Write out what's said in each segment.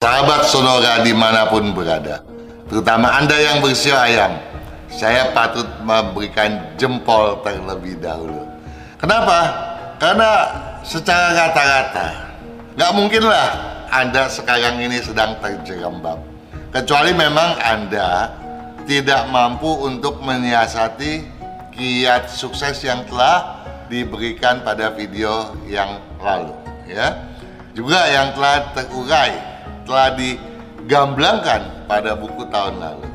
Sahabat Sonora di mana pun berada, terutama Anda yang bersio ayam, saya patut memberikan jempol terlebih dahulu. Kenapa? Karena secara rata-rata, nggak mungkinlah Anda sekarang ini sedang terjerembab. Kecuali memang Anda tidak mampu untuk menyiasati kiat sukses yang telah diberikan pada video yang lalu. Ya, juga yang telah terurai telah digamblangkan pada buku tahun lalu.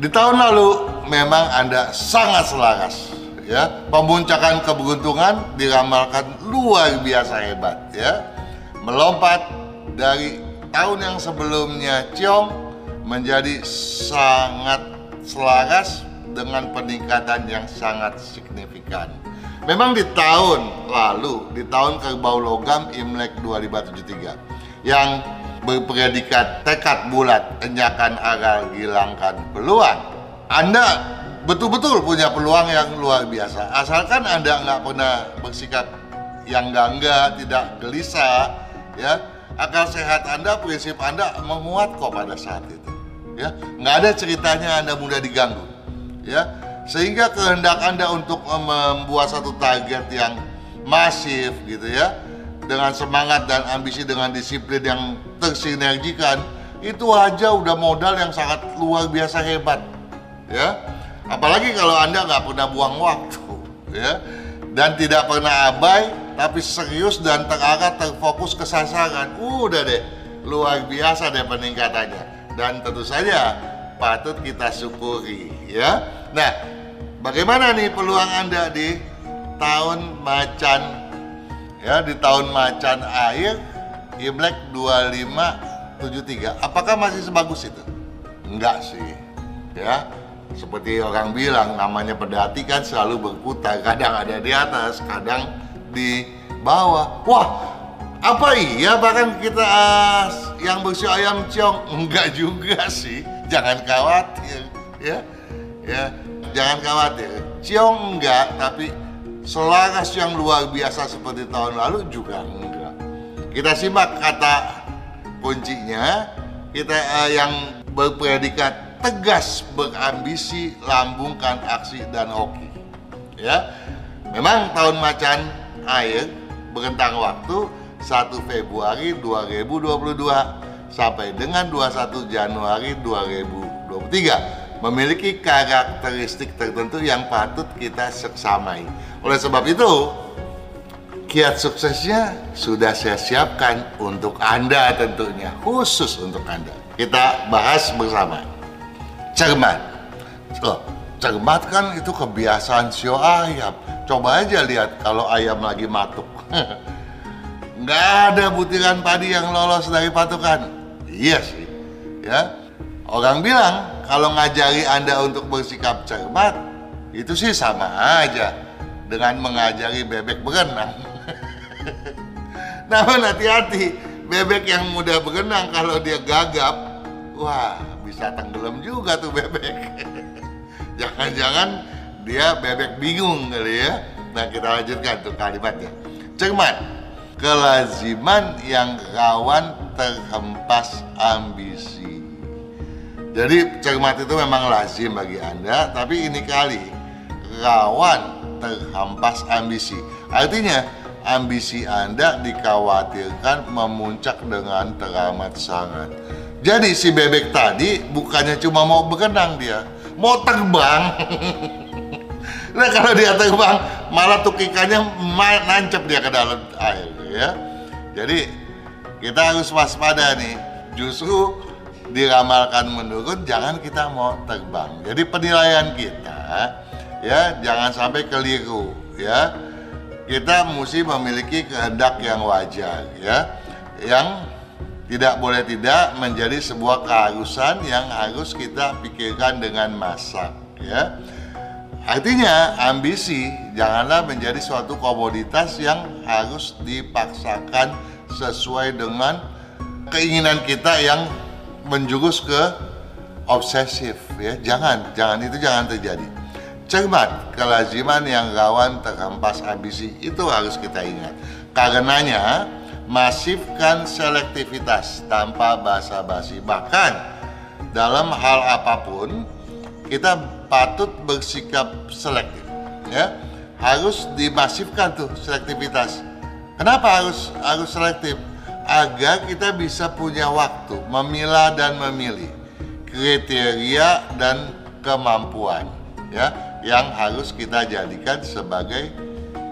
Di tahun lalu memang Anda sangat selaras ya. Pemuncakan keberuntungan diramalkan luar biasa hebat ya. Melompat dari tahun yang sebelumnya ciong menjadi sangat selaras dengan peningkatan yang sangat signifikan. Memang di tahun lalu, di tahun kerbau logam Imlek 2573 yang berpredikat tekad bulat, enyakan agar hilangkan peluang. Anda betul-betul punya peluang yang luar biasa. Asalkan Anda nggak pernah bersikap yang enggak tidak gelisah, ya. Akal sehat Anda, prinsip Anda menguat kok pada saat itu. Ya, nggak ada ceritanya Anda mudah diganggu. Ya, sehingga kehendak Anda untuk membuat satu target yang masif gitu ya dengan semangat dan ambisi dengan disiplin yang tersinergikan itu aja udah modal yang sangat luar biasa hebat ya. Apalagi kalau anda nggak pernah buang waktu ya. Dan tidak pernah abai tapi serius dan terarah terfokus ke sasaran. Udah deh luar biasa deh peningkatannya. Dan tentu saja patut kita syukuri ya. Nah bagaimana nih peluang anda di tahun macan ya di tahun macan air Imlek 2573 apakah masih sebagus itu? enggak sih ya. Seperti orang bilang namanya pedati kan selalu berputar kadang ada di atas kadang di bawah. Wah apa iya bahkan kita uh, yang bersih ayam ciong? Enggak juga sih jangan khawatir ya. Ya jangan khawatir. Ciong enggak tapi selaras yang luar biasa seperti tahun lalu juga enggak. Kita simak kata kuncinya, kita uh, yang berpredikat tegas, berambisi, lambungkan aksi dan hoki. Ya, memang tahun macan air berentang waktu 1 Februari 2022 sampai dengan 21 Januari 2023 memiliki karakteristik tertentu yang patut kita seksamai. Oleh sebab itu, kiat suksesnya sudah saya siapkan untuk Anda tentunya, khusus untuk Anda. Kita bahas bersama. Cermat. Oh, cermat kan itu kebiasaan sio ayam. Coba aja lihat kalau ayam lagi matuk. Nggak ada butiran padi yang lolos dari patukan. Iya sih. Ya, Orang bilang kalau ngajari Anda untuk bersikap cermat itu sih sama aja dengan mengajari bebek berenang. Namun hati-hati, bebek yang mudah berenang kalau dia gagap, wah bisa tenggelam juga tuh bebek. Jangan-jangan dia bebek bingung kali ya. Nah kita lanjutkan tuh kalimatnya. Cermat, kelaziman yang rawan terhempas ambisi jadi cermat itu memang lazim bagi Anda, tapi ini kali rawan terhampas ambisi. Artinya ambisi Anda dikhawatirkan memuncak dengan teramat sangat. Jadi si bebek tadi bukannya cuma mau berenang dia, mau terbang. nah kalau dia terbang, malah tukikannya nancep dia ke dalam air ya. Jadi kita harus waspada nih. Justru diramalkan menurun jangan kita mau terbang. Jadi penilaian kita ya jangan sampai keliru ya. Kita mesti memiliki kehendak yang wajar ya. Yang tidak boleh tidak menjadi sebuah keharusan yang harus kita pikirkan dengan masak ya. Artinya ambisi janganlah menjadi suatu komoditas yang harus dipaksakan sesuai dengan keinginan kita yang menjurus ke obsesif ya jangan jangan itu jangan terjadi cermat kelaziman yang rawan terhempas ambisi itu harus kita ingat karenanya masifkan selektivitas tanpa basa-basi. Bahkan dalam hal apa pun kita patut bersikap selektif, ya. Harus dimasifkan tuh selektivitas. Kenapa harus harus selektif? Agar kita bisa punya waktu memilah dan memilih kriteria dan kemampuan, ya, yang harus kita jadikan sebagai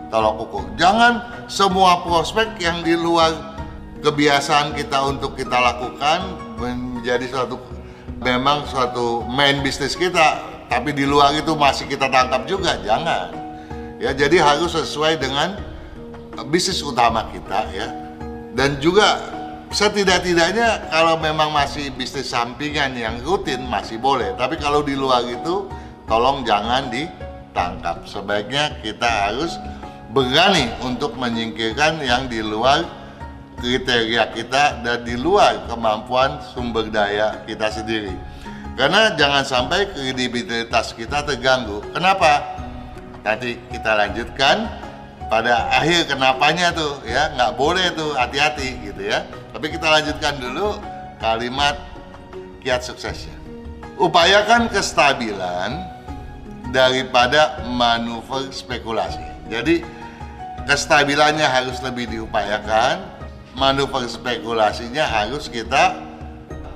tolok ukur. Jangan semua prospek yang di luar kebiasaan kita untuk kita lakukan menjadi suatu memang suatu main bisnis kita, tapi di luar itu masih kita tangkap juga. Jangan. Ya, jadi harus sesuai dengan bisnis utama kita ya. Dan juga setidak-tidaknya kalau memang masih bisnis sampingan yang rutin masih boleh, tapi kalau di luar itu tolong jangan ditangkap. Sebaiknya kita harus berani untuk menyingkirkan yang di luar kriteria kita dan di luar kemampuan sumber daya kita sendiri. Karena jangan sampai kredibilitas kita terganggu. Kenapa? Nanti kita lanjutkan pada akhir kenapanya tuh ya nggak boleh tuh hati-hati gitu ya. Tapi kita lanjutkan dulu kalimat kiat suksesnya. Upayakan kestabilan daripada manuver spekulasi. Jadi kestabilannya harus lebih diupayakan, manuver spekulasinya harus kita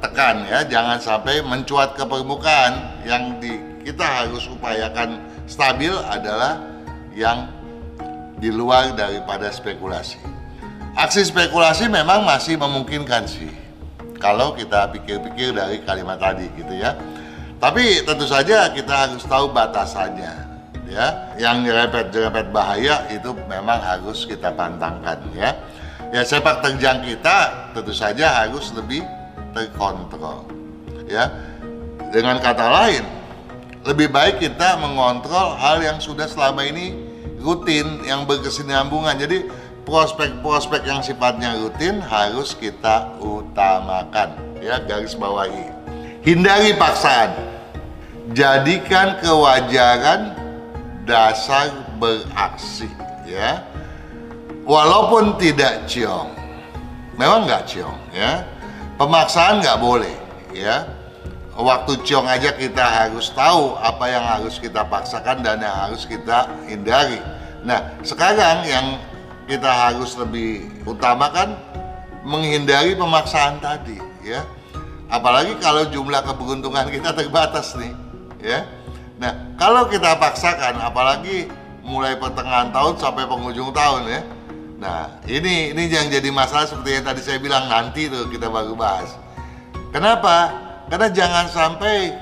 tekan ya, jangan sampai mencuat ke permukaan. Yang di, kita harus upayakan stabil adalah yang di luar daripada spekulasi. Aksi spekulasi memang masih memungkinkan sih kalau kita pikir-pikir dari kalimat tadi gitu ya. Tapi tentu saja kita harus tahu batasannya ya yang nyerempet-nyerempet bahaya itu memang harus kita pantangkan ya ya sepak terjang kita tentu saja harus lebih terkontrol ya dengan kata lain lebih baik kita mengontrol hal yang sudah selama ini rutin yang berkesinambungan. Jadi prospek-prospek yang sifatnya rutin harus kita utamakan. Ya garis bawahi. Hindari paksaan. Jadikan kewajaran dasar beraksi ya. Walaupun tidak ciong. Memang nggak ciong ya. Pemaksaan nggak boleh ya. Waktu ciong aja kita harus tahu apa yang harus kita paksakan dan yang harus kita hindari nah sekarang yang kita harus lebih utamakan menghindari pemaksaan tadi ya apalagi kalau jumlah keberuntungan kita terbatas nih ya Nah, kalau kita paksakan, apalagi mulai pertengahan tahun sampai penghujung tahun ya. Nah, ini ini yang jadi masalah seperti yang tadi saya bilang nanti tuh kita baru bahas. Kenapa? Karena jangan sampai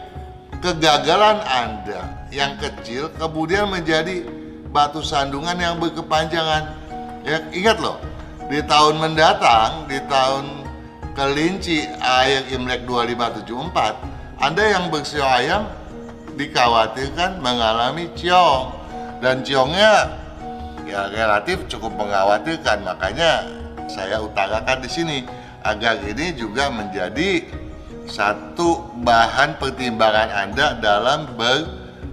kegagalan Anda yang kecil kemudian menjadi batu sandungan yang berkepanjangan. Ya, ingat loh, di tahun mendatang, di tahun kelinci air Imlek 2574, Anda yang bersio ayam dikhawatirkan mengalami ciong dan ciongnya ya relatif cukup mengkhawatirkan makanya saya utarakan di sini agar ini juga menjadi satu bahan pertimbangan Anda dalam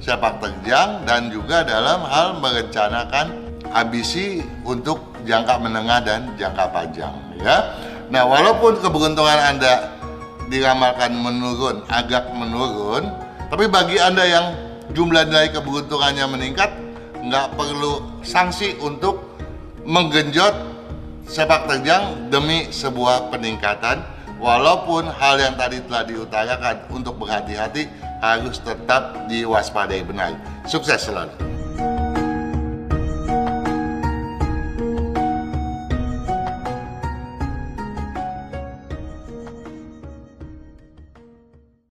bersepak terjang dan juga dalam hal merencanakan ambisi untuk jangka menengah dan jangka panjang ya. Nah, walaupun keberuntungan Anda diramalkan menurun, agak menurun, tapi bagi Anda yang jumlah nilai keberuntungannya meningkat, nggak perlu sanksi untuk menggenjot sepak terjang demi sebuah peningkatan walaupun hal yang tadi telah diutarakan untuk berhati-hati harus tetap diwaspadai benar. Sukses selalu.